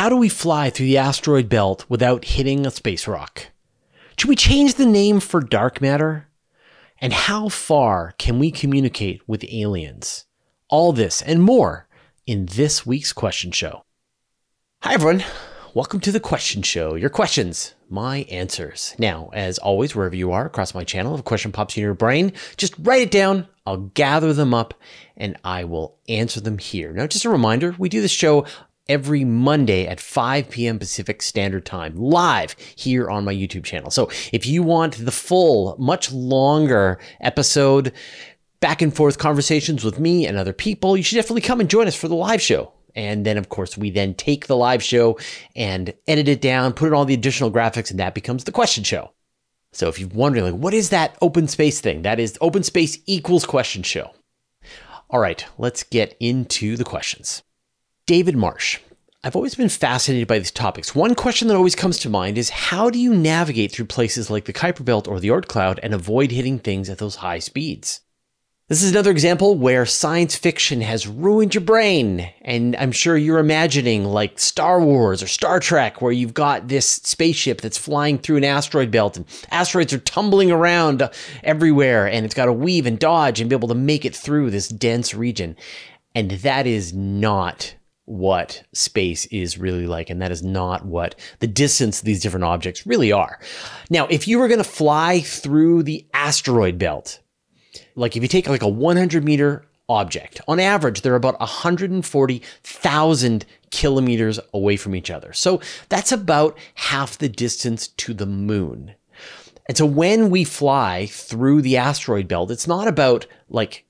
How do we fly through the asteroid belt without hitting a space rock? Should we change the name for dark matter? And how far can we communicate with aliens? All this and more in this week's question show. Hi, everyone. Welcome to the question show. Your questions, my answers. Now, as always, wherever you are across my channel, if a question pops in your brain, just write it down. I'll gather them up and I will answer them here. Now, just a reminder we do this show every Monday at 5 p.m. Pacific Standard Time, live here on my YouTube channel. So if you want the full, much longer episode, back and forth conversations with me and other people, you should definitely come and join us for the live show. And then, of course, we then take the live show and edit it down, put in all the additional graphics, and that becomes the question show. So if you're wondering, like, what is that open space thing? That is open space equals question show. All right, let's get into the questions. David Marsh. I've always been fascinated by these topics. One question that always comes to mind is how do you navigate through places like the Kuiper Belt or the Oort cloud and avoid hitting things at those high speeds? This is another example where science fiction has ruined your brain. And I'm sure you're imagining like Star Wars or Star Trek, where you've got this spaceship that's flying through an asteroid belt and asteroids are tumbling around uh, everywhere and it's got to weave and dodge and be able to make it through this dense region. And that is not what space is really like. And that is not what the distance these different objects really are. Now, if you were going to fly through the asteroid belt, like if you take like a 100 meter object, on average, they're about 140,000 kilometers away from each other. So that's about half the distance to the moon. And so when we fly through the asteroid belt, it's not about like,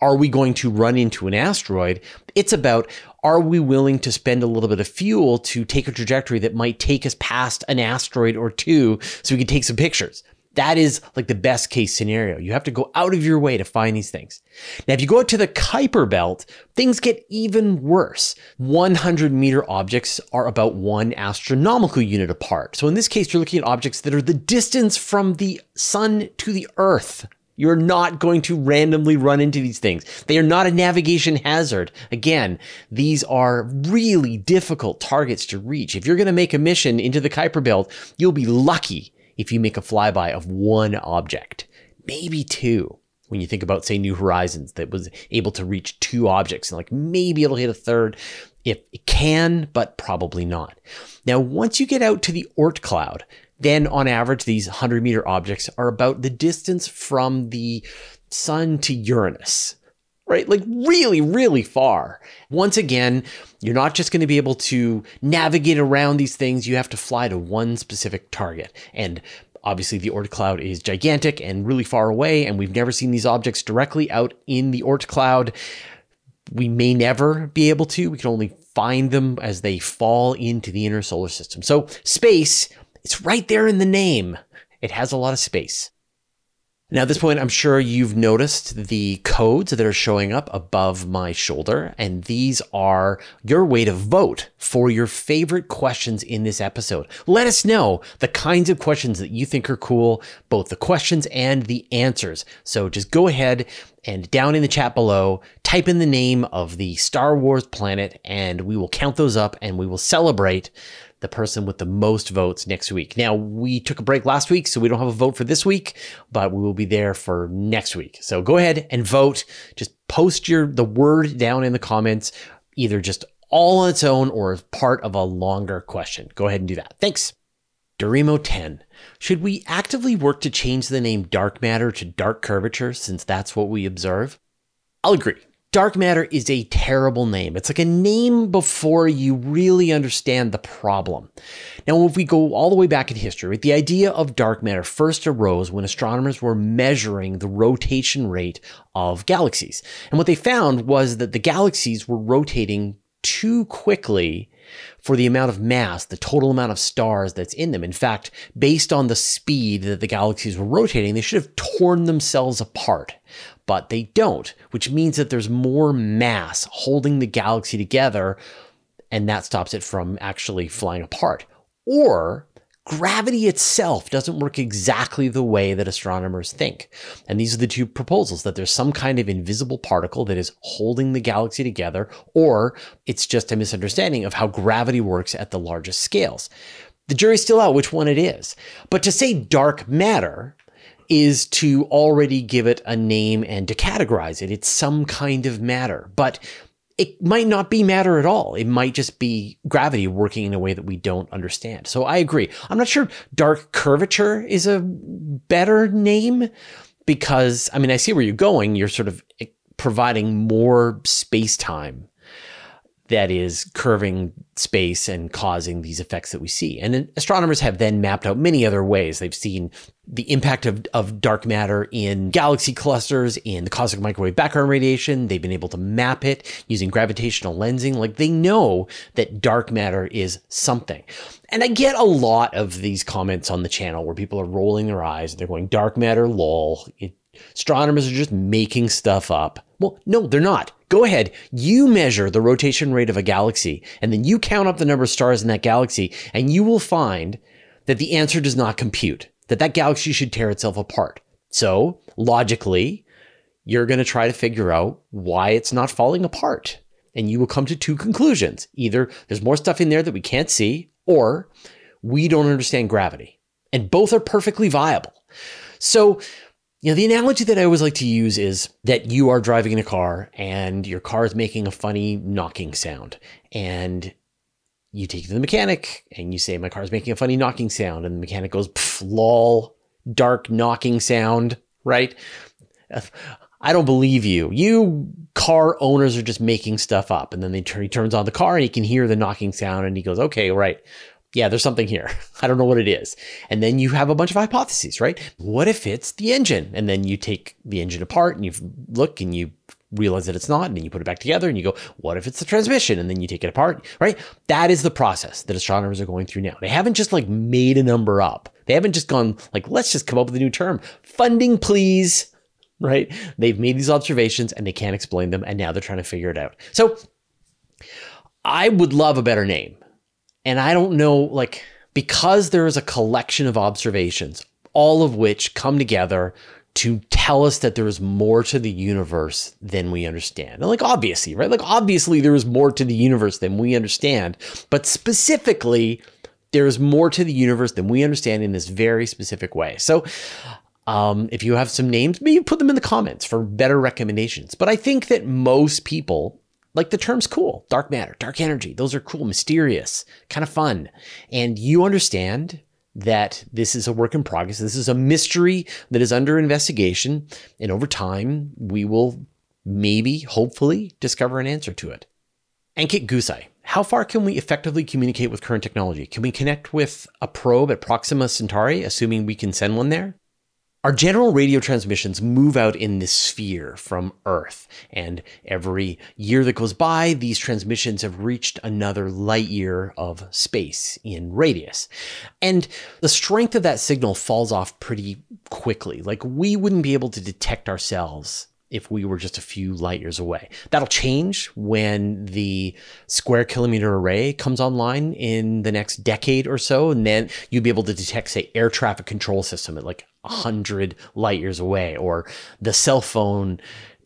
are we going to run into an asteroid? It's about, are we willing to spend a little bit of fuel to take a trajectory that might take us past an asteroid or two so we can take some pictures? That is like the best case scenario. You have to go out of your way to find these things. Now, if you go out to the Kuiper Belt, things get even worse. 100 meter objects are about one astronomical unit apart. So in this case, you're looking at objects that are the distance from the sun to the earth. You're not going to randomly run into these things. They are not a navigation hazard. Again, these are really difficult targets to reach. If you're going to make a mission into the Kuiper Belt, you'll be lucky if you make a flyby of one object, maybe two. When you think about, say, New Horizons that was able to reach two objects, and like maybe it'll hit a third. If it can, but probably not. Now, once you get out to the Oort cloud, then on average, these 100 meter objects are about the distance from the sun to Uranus right? Like really, really far. Once again, you're not just going to be able to navigate around these things. You have to fly to one specific target. And obviously the Oort cloud is gigantic and really far away. And we've never seen these objects directly out in the Oort cloud. We may never be able to. We can only find them as they fall into the inner solar system. So space, it's right there in the name. It has a lot of space. Now, at this point, I'm sure you've noticed the codes that are showing up above my shoulder, and these are your way to vote for your favorite questions in this episode. Let us know the kinds of questions that you think are cool, both the questions and the answers. So just go ahead and down in the chat below, type in the name of the Star Wars planet, and we will count those up and we will celebrate the person with the most votes next week. Now, we took a break last week, so we don't have a vote for this week, but we will be there for next week. So go ahead and vote. Just post your the word down in the comments, either just all on its own or as part of a longer question. Go ahead and do that. Thanks. Dorimo 10. Should we actively work to change the name dark matter to dark curvature since that's what we observe? I'll agree. Dark matter is a terrible name. It's like a name before you really understand the problem. Now, if we go all the way back in history, the idea of dark matter first arose when astronomers were measuring the rotation rate of galaxies. And what they found was that the galaxies were rotating too quickly for the amount of mass, the total amount of stars that's in them. In fact, based on the speed that the galaxies were rotating, they should have torn themselves apart but they don't, which means that there's more mass holding the galaxy together, and that stops it from actually flying apart. Or gravity itself doesn't work exactly the way that astronomers think. And these are the two proposals that there's some kind of invisible particle that is holding the galaxy together, or it's just a misunderstanding of how gravity works at the largest scales. The jury's still out which one it is. But to say dark matter is to already give it a name and to categorize it. It's some kind of matter. But it might not be matter at all. It might just be gravity working in a way that we don't understand. So I agree. I'm not sure dark curvature is a better name because, I mean, I see where you're going. You're sort of providing more space time that is curving space and causing these effects that we see. And astronomers have then mapped out many other ways. They've seen the impact of, of dark matter in galaxy clusters, in the cosmic microwave background radiation. They've been able to map it using gravitational lensing. Like they know that dark matter is something. And I get a lot of these comments on the channel where people are rolling their eyes. And they're going, dark matter, lol. It, astronomers are just making stuff up. Well, no, they're not. Go ahead. You measure the rotation rate of a galaxy and then you count up the number of stars in that galaxy and you will find that the answer does not compute, that that galaxy should tear itself apart. So logically, you're going to try to figure out why it's not falling apart. And you will come to two conclusions. Either there's more stuff in there that we can't see, or we don't understand gravity. And both are perfectly viable. So you know, the analogy that I always like to use is that you are driving in a car and your car is making a funny knocking sound. And you take it to the mechanic and you say, My car is making a funny knocking sound. And the mechanic goes, lol, dark knocking sound, right? I don't believe you. You car owners are just making stuff up. And then they he turns on the car and he can hear the knocking sound and he goes, Okay, right yeah, there's something here. I don't know what it is. And then you have a bunch of hypotheses, right? What if it's the engine? And then you take the engine apart and you look and you realize that it's not, and then you put it back together and you go, what if it's the transmission? And then you take it apart, right? That is the process that astronomers are going through now. They haven't just like made a number up. They haven't just gone like, let's just come up with a new term. Funding, please. Right? They've made these observations and they can't explain them. And now they're trying to figure it out. So I would love a better name. And I don't know, like, because there is a collection of observations, all of which come together to tell us that there is more to the universe than we understand. And like obviously, right? Like obviously there is more to the universe than we understand, but specifically there is more to the universe than we understand in this very specific way. So um, if you have some names, maybe put them in the comments for better recommendations. But I think that most people like the term's cool. Dark matter, dark energy. Those are cool, mysterious, kind of fun. And you understand that this is a work in progress. This is a mystery that is under investigation. And over time, we will maybe, hopefully, discover an answer to it. Ankit Gusai. How far can we effectively communicate with current technology? Can we connect with a probe at Proxima Centauri, assuming we can send one there? Our general radio transmissions move out in this sphere from Earth, and every year that goes by, these transmissions have reached another light year of space in radius. And the strength of that signal falls off pretty quickly. Like, we wouldn't be able to detect ourselves if we were just a few light years away. That'll change when the square kilometer array comes online in the next decade or so. And then you'd be able to detect, say, air traffic control system at like 100 light years away, or the cell phone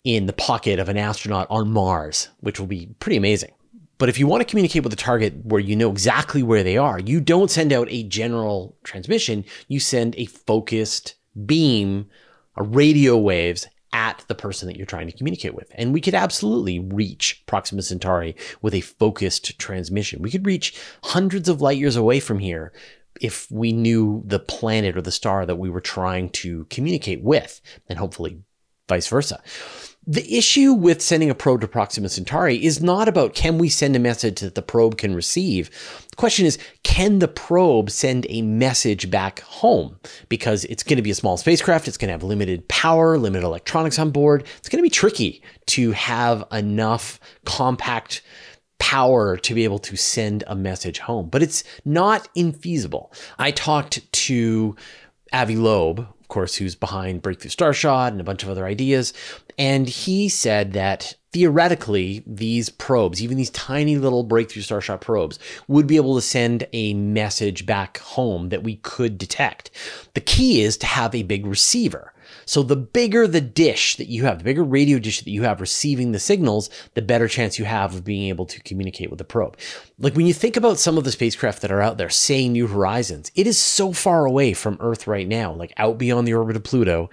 in the pocket of an astronaut on Mars, which will be pretty amazing. But if you want to communicate with a target where you know exactly where they are, you don't send out a general transmission, you send a focused beam, a radio waves at the person that you're trying to communicate with. And we could absolutely reach Proxima Centauri with a focused transmission. We could reach hundreds of light years away from here if we knew the planet or the star that we were trying to communicate with, and hopefully vice versa. The issue with sending a probe to Proxima Centauri is not about can we send a message that the probe can receive. The question is, can the probe send a message back home? Because it's going to be a small spacecraft, it's going to have limited power, limited electronics on board. It's going to be tricky to have enough compact power to be able to send a message home, but it's not infeasible. I talked to Avi Loeb course, who's behind Breakthrough Starshot and a bunch of other ideas. And he said that theoretically, these probes, even these tiny little Breakthrough Starshot probes, would be able to send a message back home that we could detect. The key is to have a big receiver. So the bigger the dish that you have, the bigger radio dish that you have receiving the signals, the better chance you have of being able to communicate with the probe. Like when you think about some of the spacecraft that are out there saying New Horizons, it is so far away from Earth right now, like out beyond the orbit of Pluto,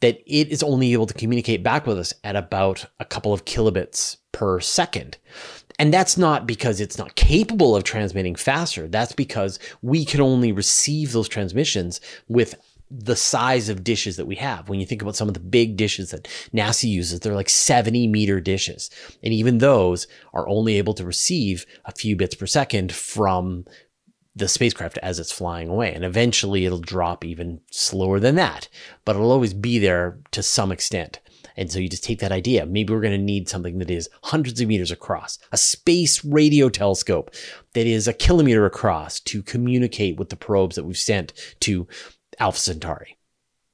that it is only able to communicate back with us at about a couple of kilobits per second. And that's not because it's not capable of transmitting faster. That's because we can only receive those transmissions with the size of dishes that we have. When you think about some of the big dishes that NASA uses, they're like 70 meter dishes. And even those are only able to receive a few bits per second from the spacecraft as it's flying away. And eventually it'll drop even slower than that, but it'll always be there to some extent. And so you just take that idea. Maybe we're going to need something that is hundreds of meters across, a space radio telescope that is a kilometer across to communicate with the probes that we've sent to Alpha Centauri.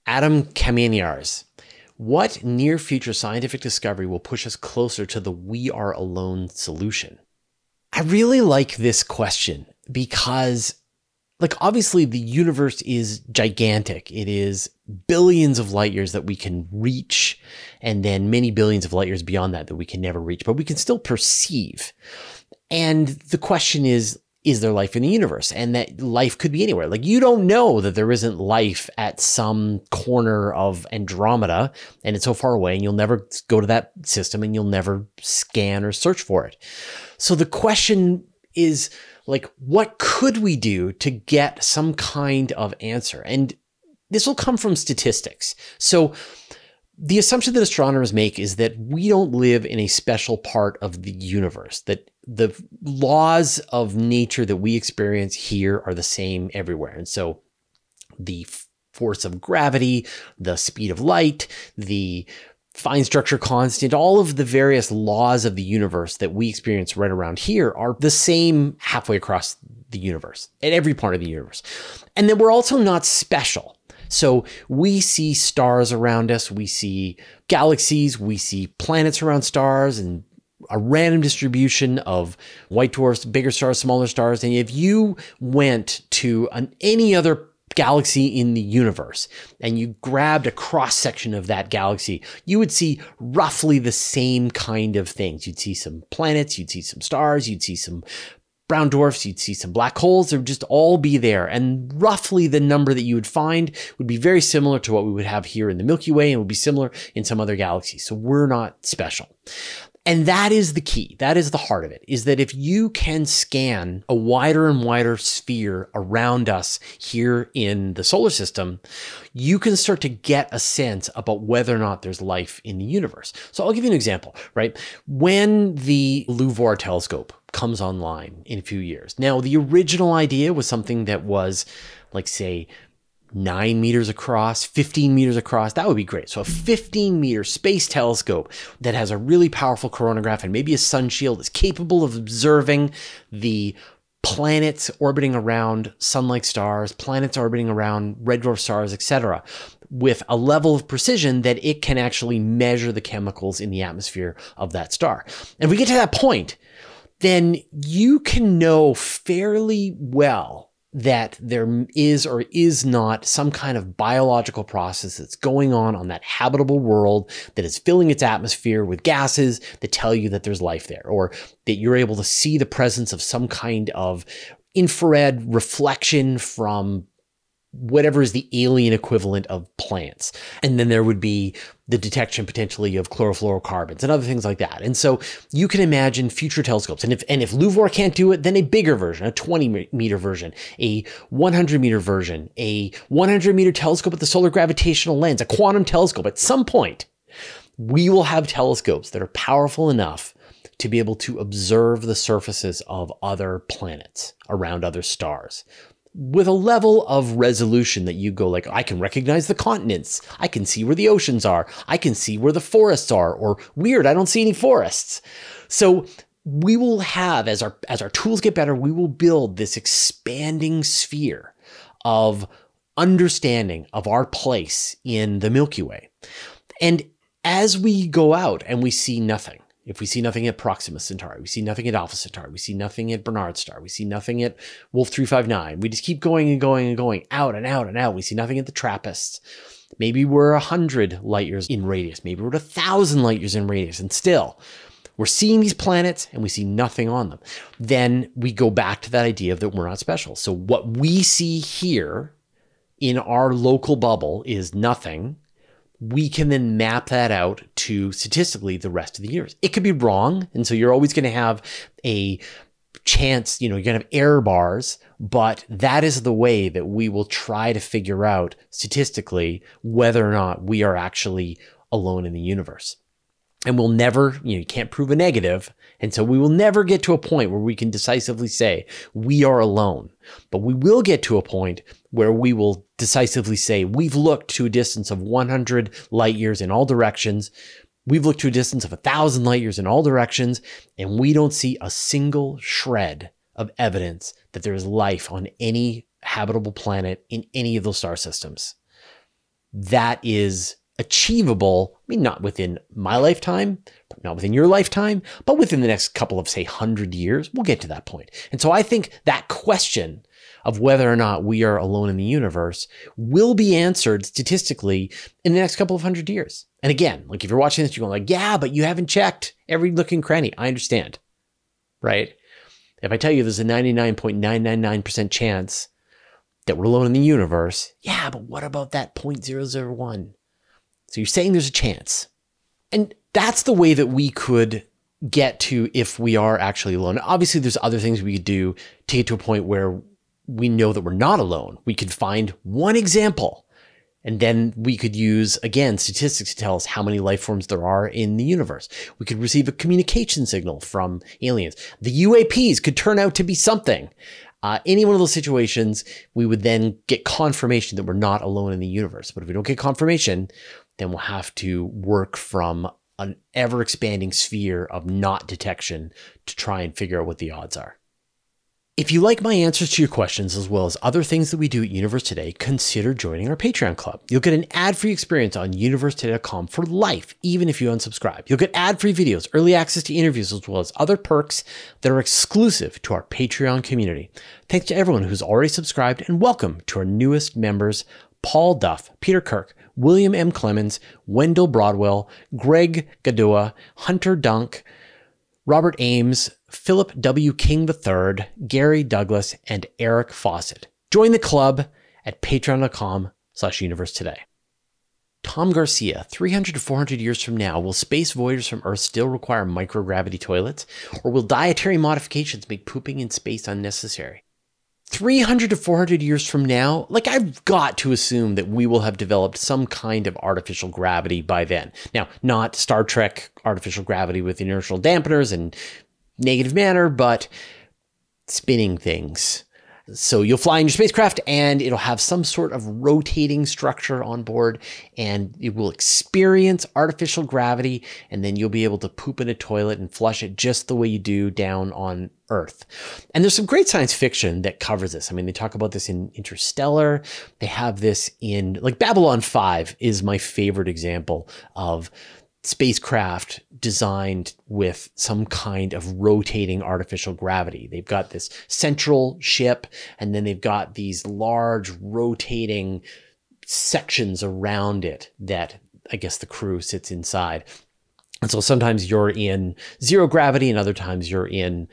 Adam Kameniars. What near future scientific discovery will push us closer to the we are alone solution? I really like this question because, like, obviously the universe is gigantic. It is billions of light years that we can reach, and then many billions of light years beyond that that we can never reach, but we can still perceive. And the question is, is there life in the universe? And that life could be anywhere. Like you don't know that there isn't life at some corner of Andromeda and it's so far away and you'll never go to that system and you'll never scan or search for it. So the question is like, what could we do to get some kind of answer? And this will come from statistics. So the assumption that astronomers make is that we don't live in a special part of the universe, that the laws of nature that we experience here are the same everywhere. And so the force of gravity, the speed of light, the fine structure constant, all of the various laws of the universe that we experience right around here are the same halfway across the universe, at every part of the universe. And then we're also not special. So we see stars around us, we see galaxies, we see planets around stars and a random distribution of white dwarfs, bigger stars, smaller stars. And if you went to an, any other galaxy in the universe and you grabbed a cross section of that galaxy, you would see roughly the same kind of things. You'd see some planets, you'd see some stars, you'd see some brown dwarfs, you'd see some black holes, they would just all be there. And roughly the number that you would find would be very similar to what we would have here in the Milky Way and would be similar in some other galaxies. So we're not special. And that is the key. That is the heart of it is that if you can scan a wider and wider sphere around us here in the solar system, you can start to get a sense about whether or not there's life in the universe. So I'll give you an example, right? When the LUVOIR telescope comes online in a few years. Now, the original idea was something that was like, say, nine meters across, 15 meters across. That would be great. So a 15 meter space telescope that has a really powerful coronagraph and maybe a sun shield is capable of observing the planets orbiting around sun-like stars, planets orbiting around red dwarf stars, etc., with a level of precision that it can actually measure the chemicals in the atmosphere of that star. And we get to that point, then you can know fairly well that there is or is not some kind of biological process that's going on on that habitable world that is filling its atmosphere with gases that tell you that there's life there, or that you're able to see the presence of some kind of infrared reflection from whatever is the alien equivalent of plants. And then there would be the detection potentially of chlorofluorocarbons and other things like that. And so you can imagine future telescopes. And if and if LUVOIR can't do it, then a bigger version, a 20 meter version, a 100 meter version, a 100 meter telescope with the solar gravitational lens, a quantum telescope. At some point, we will have telescopes that are powerful enough to be able to observe the surfaces of other planets around other stars with a level of resolution that you go like i can recognize the continents. I can see where the oceans are. I can see where the forests are or weird i don't see any forests. So we will have as our as our tools get better we will build this expanding sphere of understanding of our place in the Milky Way. And as we go out and we see nothing, if we see nothing at Proxima Centauri, we see nothing at Alpha Centauri, we see nothing at Barnard Star, we see nothing at Wolf 359, we just keep going and going and going out and out and out. We see nothing at the Trappist. Maybe we're a hundred light years in radius, maybe we're a thousand light years in radius, and still we're seeing these planets and we see nothing on them. Then we go back to that idea that we're not special. So what we see here in our local bubble is nothing we can then map that out to statistically the rest of the years. It could be wrong. And so you're always going to have a chance, you know, you're going to have error bars, but that is the way that we will try to figure out statistically whether or not we are actually alone in the universe. And we'll never, you know, you can't prove a negative. And so we will never get to a point where we can decisively say we are alone. But we will get to a point where we will decisively say we've looked to a distance of 100 light years in all directions. We've looked to a distance of a thousand light years in all directions, and we don't see a single shred of evidence that there is life on any habitable planet in any of those star systems. That is achievable, I mean, not within my lifetime, not within your lifetime, but within the next couple of, say, hundred years. We'll get to that point. And so I think that question of whether or not we are alone in the universe will be answered statistically in the next couple of hundred years. And again, like if you're watching this, you're going like, yeah, but you haven't checked every looking cranny. I understand, right? If I tell you there's a 99.999% chance that we're alone in the universe, yeah, but what about that 0.001? So you're saying there's a chance. And that's the way that we could get to if we are actually alone. Obviously, there's other things we could do to get to a point where we know that we're not alone. We could find one example and then we could use, again, statistics to tell us how many life forms there are in the universe. We could receive a communication signal from aliens. The UAPs could turn out to be something. Uh, any one of those situations, we would then get confirmation that we're not alone in the universe. But if we don't get confirmation, then we'll have to work from an ever expanding sphere of not detection to try and figure out what the odds are. If you like my answers to your questions as well as other things that we do at Universe Today, consider joining our Patreon club. You'll get an ad-free experience on universetoday.com for life, even if you unsubscribe. You'll get ad-free videos, early access to interviews, as well as other perks that are exclusive to our Patreon community. Thanks to everyone who's already subscribed and welcome to our newest members, Paul Duff, Peter Kirk, William M. Clemens, Wendell Broadwell, Greg Gadua, Hunter Dunk, Robert Ames, Philip W. King III, Gary Douglas, and Eric Fawcett. Join the club at patreon.com slash universe today. Tom Garcia, 300 to 400 years from now, will space voyagers from Earth still require microgravity toilets? Or will dietary modifications make pooping in space unnecessary? 300 to 400 years from now, like I've got to assume that we will have developed some kind of artificial gravity by then. Now, not Star Trek artificial gravity with inertial dampeners and negative matter, but spinning things. So you'll fly in your spacecraft and it'll have some sort of rotating structure on board and it will experience artificial gravity and then you'll be able to poop in a toilet and flush it just the way you do down on Earth. And there's some great science fiction that covers this. I mean, they talk about this in Interstellar. They have this in like Babylon 5 is my favorite example of spacecraft designed with some kind of rotating artificial gravity. They've got this central ship, and then they've got these large rotating sections around it that I guess the crew sits inside. And so sometimes you're in zero gravity, and other times you're in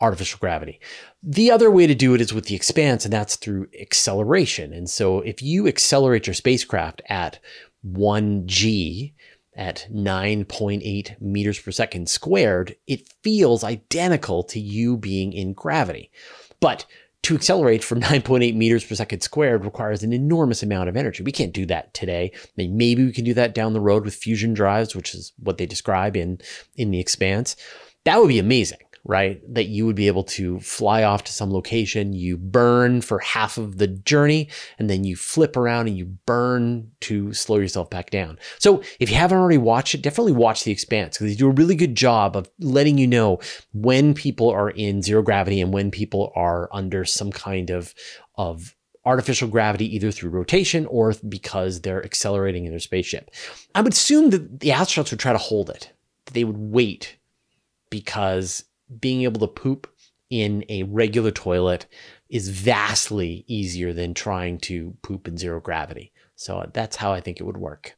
artificial gravity. The other way to do it is with the expanse, and that's through acceleration. And so if you accelerate your spacecraft at 1g, at 9.8 meters per second squared, it feels identical to you being in gravity. But to accelerate from 9.8 meters per second squared requires an enormous amount of energy. We can't do that today. Maybe we can do that down the road with fusion drives, which is what they describe in, in the expanse. That would be amazing right? That you would be able to fly off to some location, you burn for half of the journey, and then you flip around and you burn to slow yourself back down. So if you haven't already watched it, definitely watch The Expanse because they do a really good job of letting you know when people are in zero gravity and when people are under some kind of, of artificial gravity either through rotation or because they're accelerating in their spaceship. I would assume that the astronauts would try to hold it. They would wait because being able to poop in a regular toilet is vastly easier than trying to poop in zero gravity. So that's how I think it would work.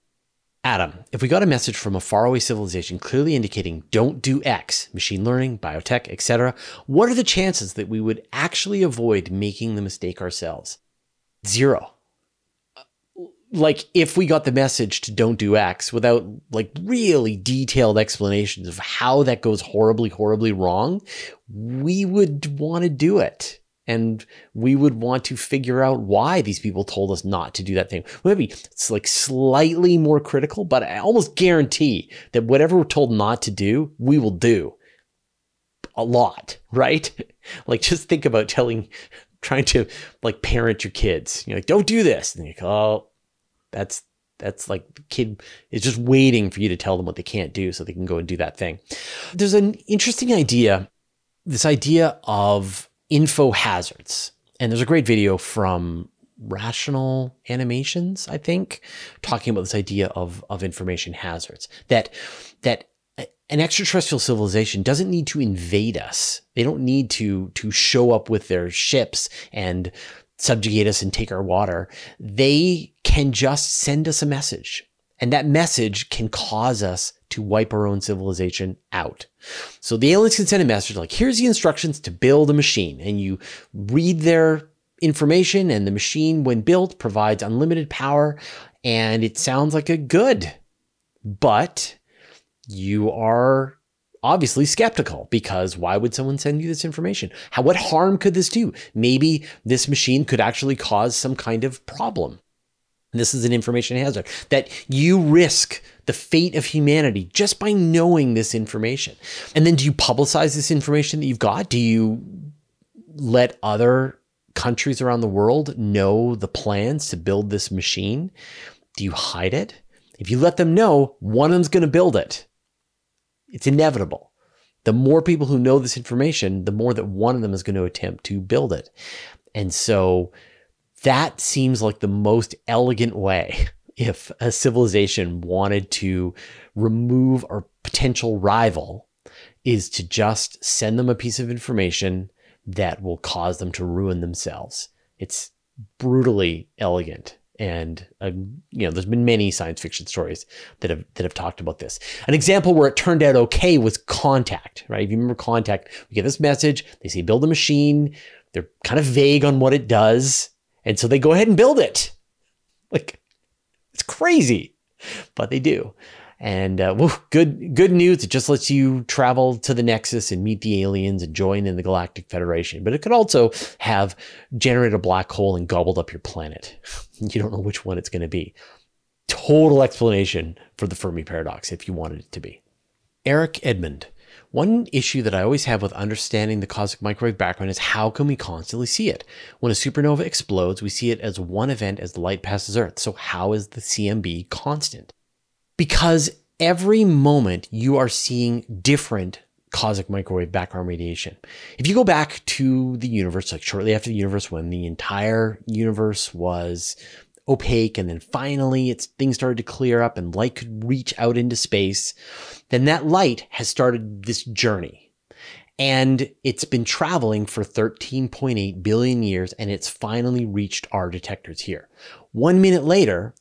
Adam, if we got a message from a faraway civilization clearly indicating don't do X, machine learning, biotech, etc., what are the chances that we would actually avoid making the mistake ourselves? Zero. Like if we got the message to don't do X without like really detailed explanations of how that goes horribly, horribly wrong, we would want to do it and we would want to figure out why these people told us not to do that thing. Maybe it's like slightly more critical, but I almost guarantee that whatever we're told not to do, we will do a lot, right? like just think about telling, trying to like parent your kids. You're like, don't do this. And you're like, oh, that's that's like kid is just waiting for you to tell them what they can't do so they can go and do that thing. There's an interesting idea, this idea of info hazards. And there's a great video from Rational Animations, I think, talking about this idea of, of information hazards. That that an extraterrestrial civilization doesn't need to invade us. They don't need to to show up with their ships and subjugate us and take our water. They can just send us a message. And that message can cause us to wipe our own civilization out. So the aliens can send a message like, here's the instructions to build a machine. And you read their information, and the machine, when built, provides unlimited power. And it sounds like a good, but you are obviously skeptical because why would someone send you this information? How, what harm could this do? Maybe this machine could actually cause some kind of problem. This is an information hazard that you risk the fate of humanity just by knowing this information. And then do you publicize this information that you've got? Do you let other countries around the world know the plans to build this machine? Do you hide it? If you let them know, one of them's going to build it. It's inevitable. The more people who know this information, the more that one of them is going to attempt to build it. And so that seems like the most elegant way if a civilization wanted to remove a potential rival is to just send them a piece of information that will cause them to ruin themselves. It's brutally elegant. And uh, you know, there's been many science fiction stories that have that have talked about this. An example where it turned out okay was Contact, right? If you remember Contact, we get this message. They say build a machine. They're kind of vague on what it does and so they go ahead and build it. Like, it's crazy, but they do. And uh, woo, good good news. It just lets you travel to the Nexus and meet the aliens and join in the Galactic Federation. But it could also have generated a black hole and gobbled up your planet. You don't know which one it's going to be. Total explanation for the Fermi paradox if you wanted it to be. Eric Edmond one issue that I always have with understanding the cosmic microwave background is how can we constantly see it? When a supernova explodes, we see it as one event as the light passes Earth. So how is the CMB constant? Because every moment you are seeing different cosmic microwave background radiation. If you go back to the universe, like shortly after the universe, when the entire universe was opaque and then finally it's things started to clear up and light could reach out into space then that light has started this journey and it's been traveling for 13.8 billion years and it's finally reached our detectors here one minute later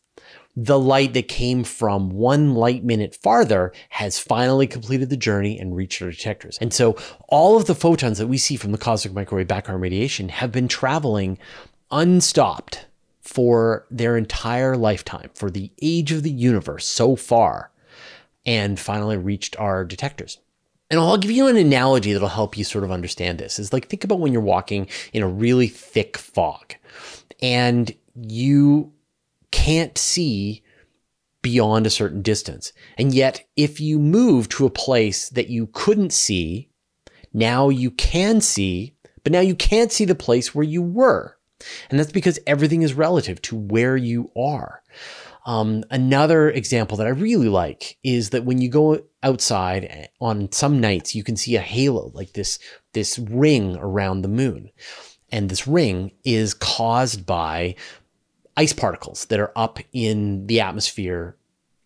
the light that came from one light minute farther has finally completed the journey and reached our detectors. And so all of the photons that we see from the cosmic microwave background radiation have been traveling unstopped for their entire lifetime, for the age of the universe so far, and finally reached our detectors. And I'll give you an analogy that'll help you sort of understand this. Is like think about when you're walking in a really thick fog and you can't see beyond a certain distance. And yet, if you move to a place that you couldn't see, now you can see, but now you can't see the place where you were. And that's because everything is relative to where you are. Um, another example that I really like is that when you go outside eh, on some nights, you can see a halo, like this, this ring around the moon. And this ring is caused by ice particles that are up in the atmosphere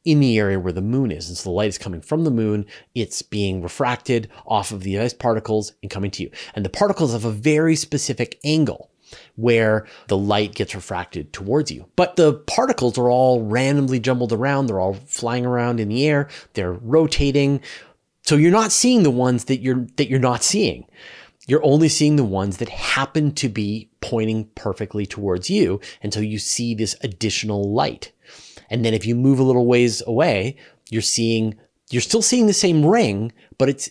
in the area where the moon is. And so the light is coming from the moon, it's being refracted off of the ice particles and coming to you. And the particles have a very specific angle where the light gets refracted towards you. But the particles are all randomly jumbled around, they're all flying around in the air, they're rotating. So you're not seeing the ones that you're that you're not seeing. You're only seeing the ones that happen to be pointing perfectly towards you until you see this additional light. And then if you move a little ways away, you're seeing, you're still seeing the same ring, but it's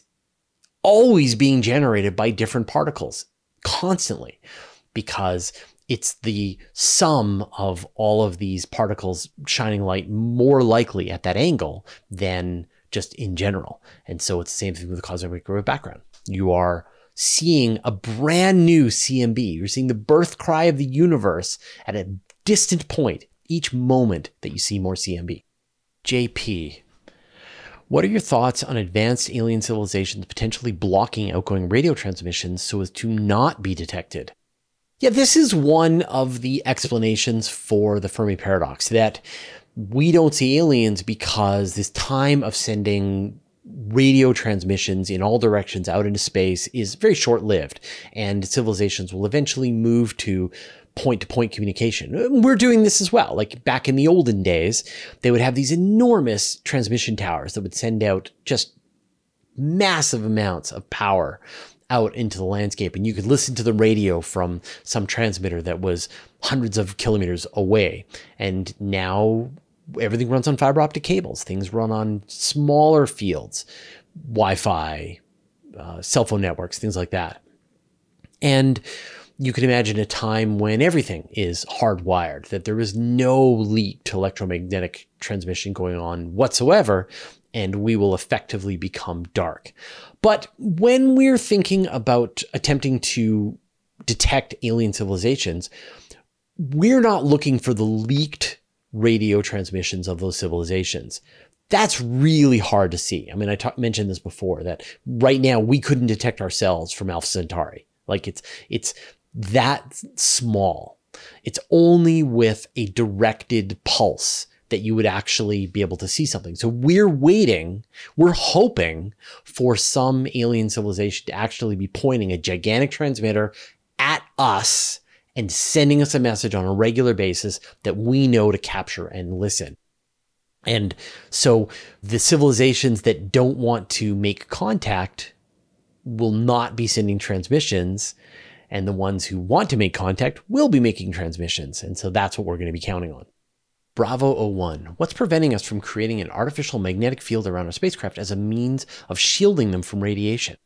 always being generated by different particles constantly because it's the sum of all of these particles shining light more likely at that angle than just in general. And so it's the same thing with the cosmic microwave background. You are seeing a brand new CMB. You're seeing the birth cry of the universe at a distant point each moment that you see more CMB. JP, what are your thoughts on advanced alien civilizations potentially blocking outgoing radio transmissions so as to not be detected? Yeah, this is one of the explanations for the Fermi paradox that we don't see aliens because this time of sending radio transmissions in all directions out into space is very short lived, and civilizations will eventually move to point to point communication. We're doing this as well. Like back in the olden days, they would have these enormous transmission towers that would send out just massive amounts of power out into the landscape and you could listen to the radio from some transmitter that was hundreds of kilometers away and now everything runs on fiber optic cables things run on smaller fields wi-fi uh, cell phone networks things like that and you can imagine a time when everything is hardwired, that there is no leaked electromagnetic transmission going on whatsoever, and we will effectively become dark. But when we're thinking about attempting to detect alien civilizations, we're not looking for the leaked radio transmissions of those civilizations. That's really hard to see. I mean, I ta- mentioned this before that right now we couldn't detect ourselves from Alpha Centauri. Like it's it's that small. It's only with a directed pulse that you would actually be able to see something. So we're waiting, we're hoping for some alien civilization to actually be pointing a gigantic transmitter at us and sending us a message on a regular basis that we know to capture and listen. And so the civilizations that don't want to make contact will not be sending transmissions and the ones who want to make contact will be making transmissions. And so that's what we're going to be counting on. Bravo 01. What's preventing us from creating an artificial magnetic field around our spacecraft as a means of shielding them from radiation?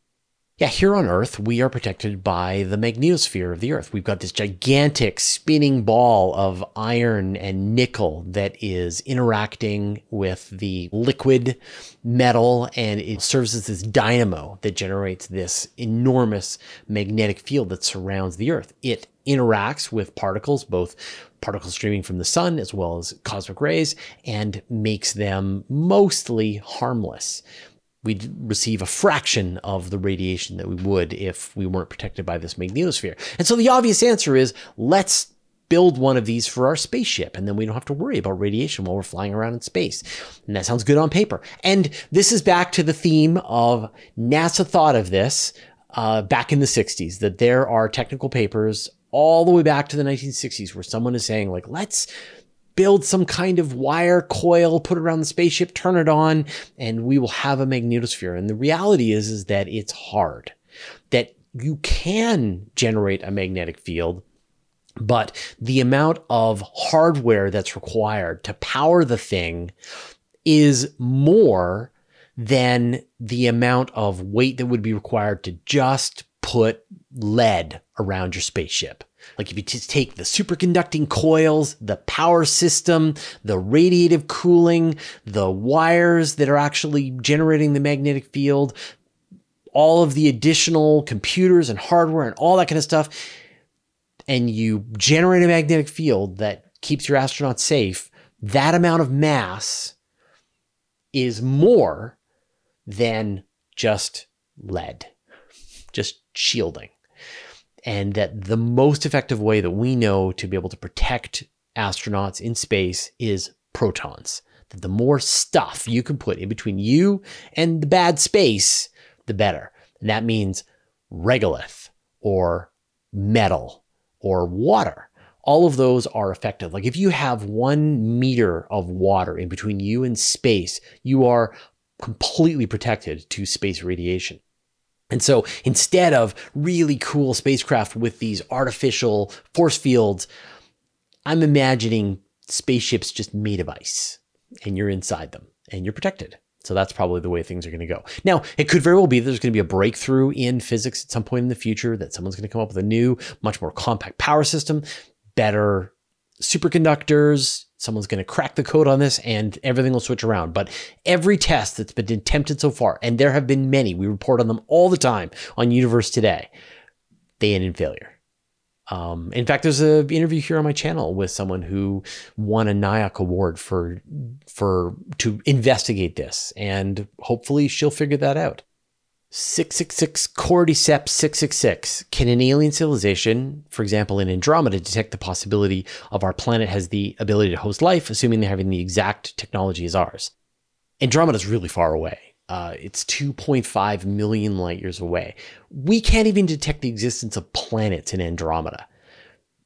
Yeah, here on Earth, we are protected by the magnetosphere of the Earth. We've got this gigantic spinning ball of iron and nickel that is interacting with the liquid metal, and it serves as this dynamo that generates this enormous magnetic field that surrounds the Earth. It interacts with particles, both particles streaming from the sun as well as cosmic rays, and makes them mostly harmless we'd receive a fraction of the radiation that we would if we weren't protected by this magnetosphere. And so the obvious answer is let's build one of these for our spaceship and then we don't have to worry about radiation while we're flying around in space. And that sounds good on paper. And this is back to the theme of NASA thought of this uh, back in the 60s that there are technical papers all the way back to the 1960s where someone is saying like let's build some kind of wire coil, put it around the spaceship, turn it on, and we will have a magnetosphere. And the reality is, is that it's hard, that you can generate a magnetic field, but the amount of hardware that's required to power the thing is more than the amount of weight that would be required to just put lead around your spaceship. Like if you just take the superconducting coils, the power system, the radiative cooling, the wires that are actually generating the magnetic field, all of the additional computers and hardware and all that kind of stuff, and you generate a magnetic field that keeps your astronauts safe, that amount of mass is more than just lead, just shielding. And that the most effective way that we know to be able to protect astronauts in space is protons. That the more stuff you can put in between you and the bad space, the better. And that means regolith or metal or water. All of those are effective. Like if you have one meter of water in between you and space, you are completely protected to space radiation. And so instead of really cool spacecraft with these artificial force fields, I'm imagining spaceships just made of ice and you're inside them and you're protected. So that's probably the way things are going to go. Now, it could very well be there's going to be a breakthrough in physics at some point in the future that someone's going to come up with a new, much more compact power system, better superconductors. Someone's going to crack the code on this and everything will switch around. But every test that's been attempted so far, and there have been many, we report on them all the time on Universe Today, they end in failure. Um, in fact, there's an interview here on my channel with someone who won a NIAC award for for to investigate this, and hopefully she'll figure that out. 666 Cordyceps 666. Can an alien civilization, for example in Andromeda, detect the possibility of our planet has the ability to host life, assuming they're having the exact technology as ours? Andromeda is really far away. Uh, it's 2.5 million light years away. We can't even detect the existence of planets in Andromeda.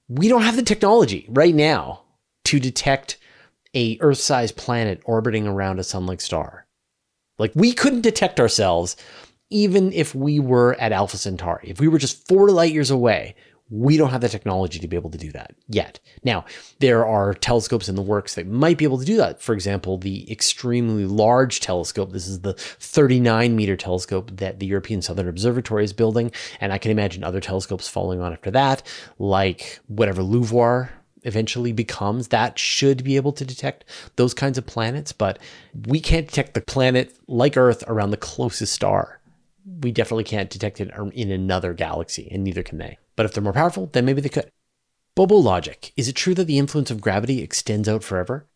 We don't have the technology right now to detect a Earth-sized planet orbiting around a sun-like star. Like we couldn't detect ourselves even if we were at Alpha Centauri, if we were just four light years away, we don't have the technology to be able to do that yet. Now, there are telescopes in the works that might be able to do that. For example, the extremely large telescope. This is the 39 meter telescope that the European Southern Observatory is building. And I can imagine other telescopes following on after that, like whatever LUVOIR eventually becomes, that should be able to detect those kinds of planets. But we can't detect the planet like Earth around the closest star we definitely can't detect it in another galaxy, and neither can they. But if they're more powerful, then maybe they could. Bobo logic. Is it true that the influence of gravity extends out forever?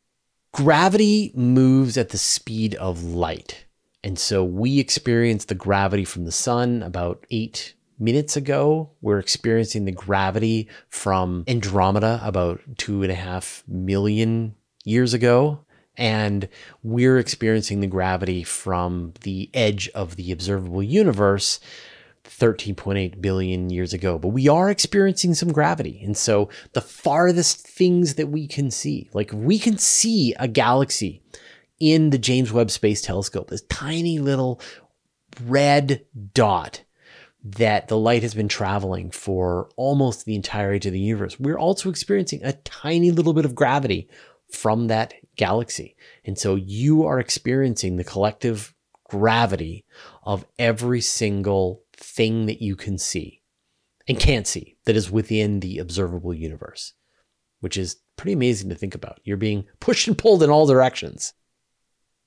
Gravity moves at the speed of light. And so we experienced the gravity from the sun about eight minutes ago. We're experiencing the gravity from Andromeda about two and a half million years ago and we're experiencing the gravity from the edge of the observable universe 13.8 billion years ago. But we are experiencing some gravity. And so the farthest things that we can see, like we can see a galaxy in the James Webb Space Telescope, this tiny little red dot that the light has been traveling for almost the entire age of the universe. We're also experiencing a tiny little bit of gravity from that galaxy. And so you are experiencing the collective gravity of every single thing that you can see and can't see that is within the observable universe, which is pretty amazing to think about. You're being pushed and pulled in all directions.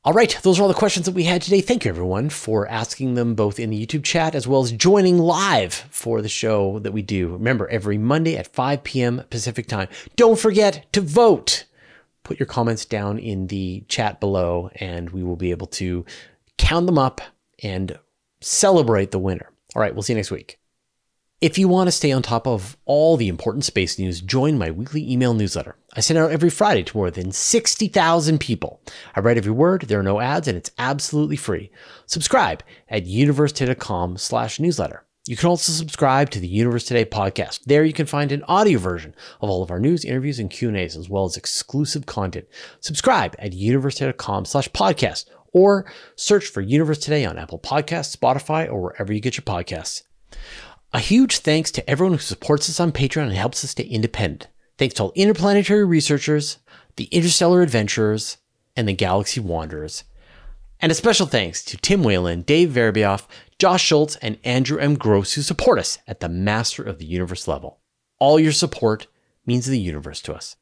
All right, those are all the questions that we had today. Thank you, everyone, for asking them both in the YouTube chat as well as joining live for the show that we do. Remember, every Monday at 5 p.m. Pacific time. Don't forget to vote put your comments down in the chat below and we will be able to count them up and celebrate the winner. All right, we'll see you next week. If you want to stay on top of all the important space news, join my weekly email newsletter. I send out every Friday to more than 60,000 people. I write every word, there are no ads, and it's absolutely free. Subscribe at universetoday.com slash newsletter. You can also subscribe to the Universe Today podcast. There you can find an audio version of all of our news, interviews, and Q&As, as well as exclusive content. Subscribe at universetoday.com slash podcast or search for Universe Today on Apple Podcasts, Spotify, or wherever you get your podcasts. A huge thanks to everyone who supports us on Patreon and helps us stay independent. Thanks to all interplanetary researchers, the interstellar adventurers, and the galaxy wanderers. And a special thanks to Tim Whalen, Dave Verabioff, Josh Schultz, and Andrew M. Gross who support us at the Master of the Universe level. All your support means the universe to us.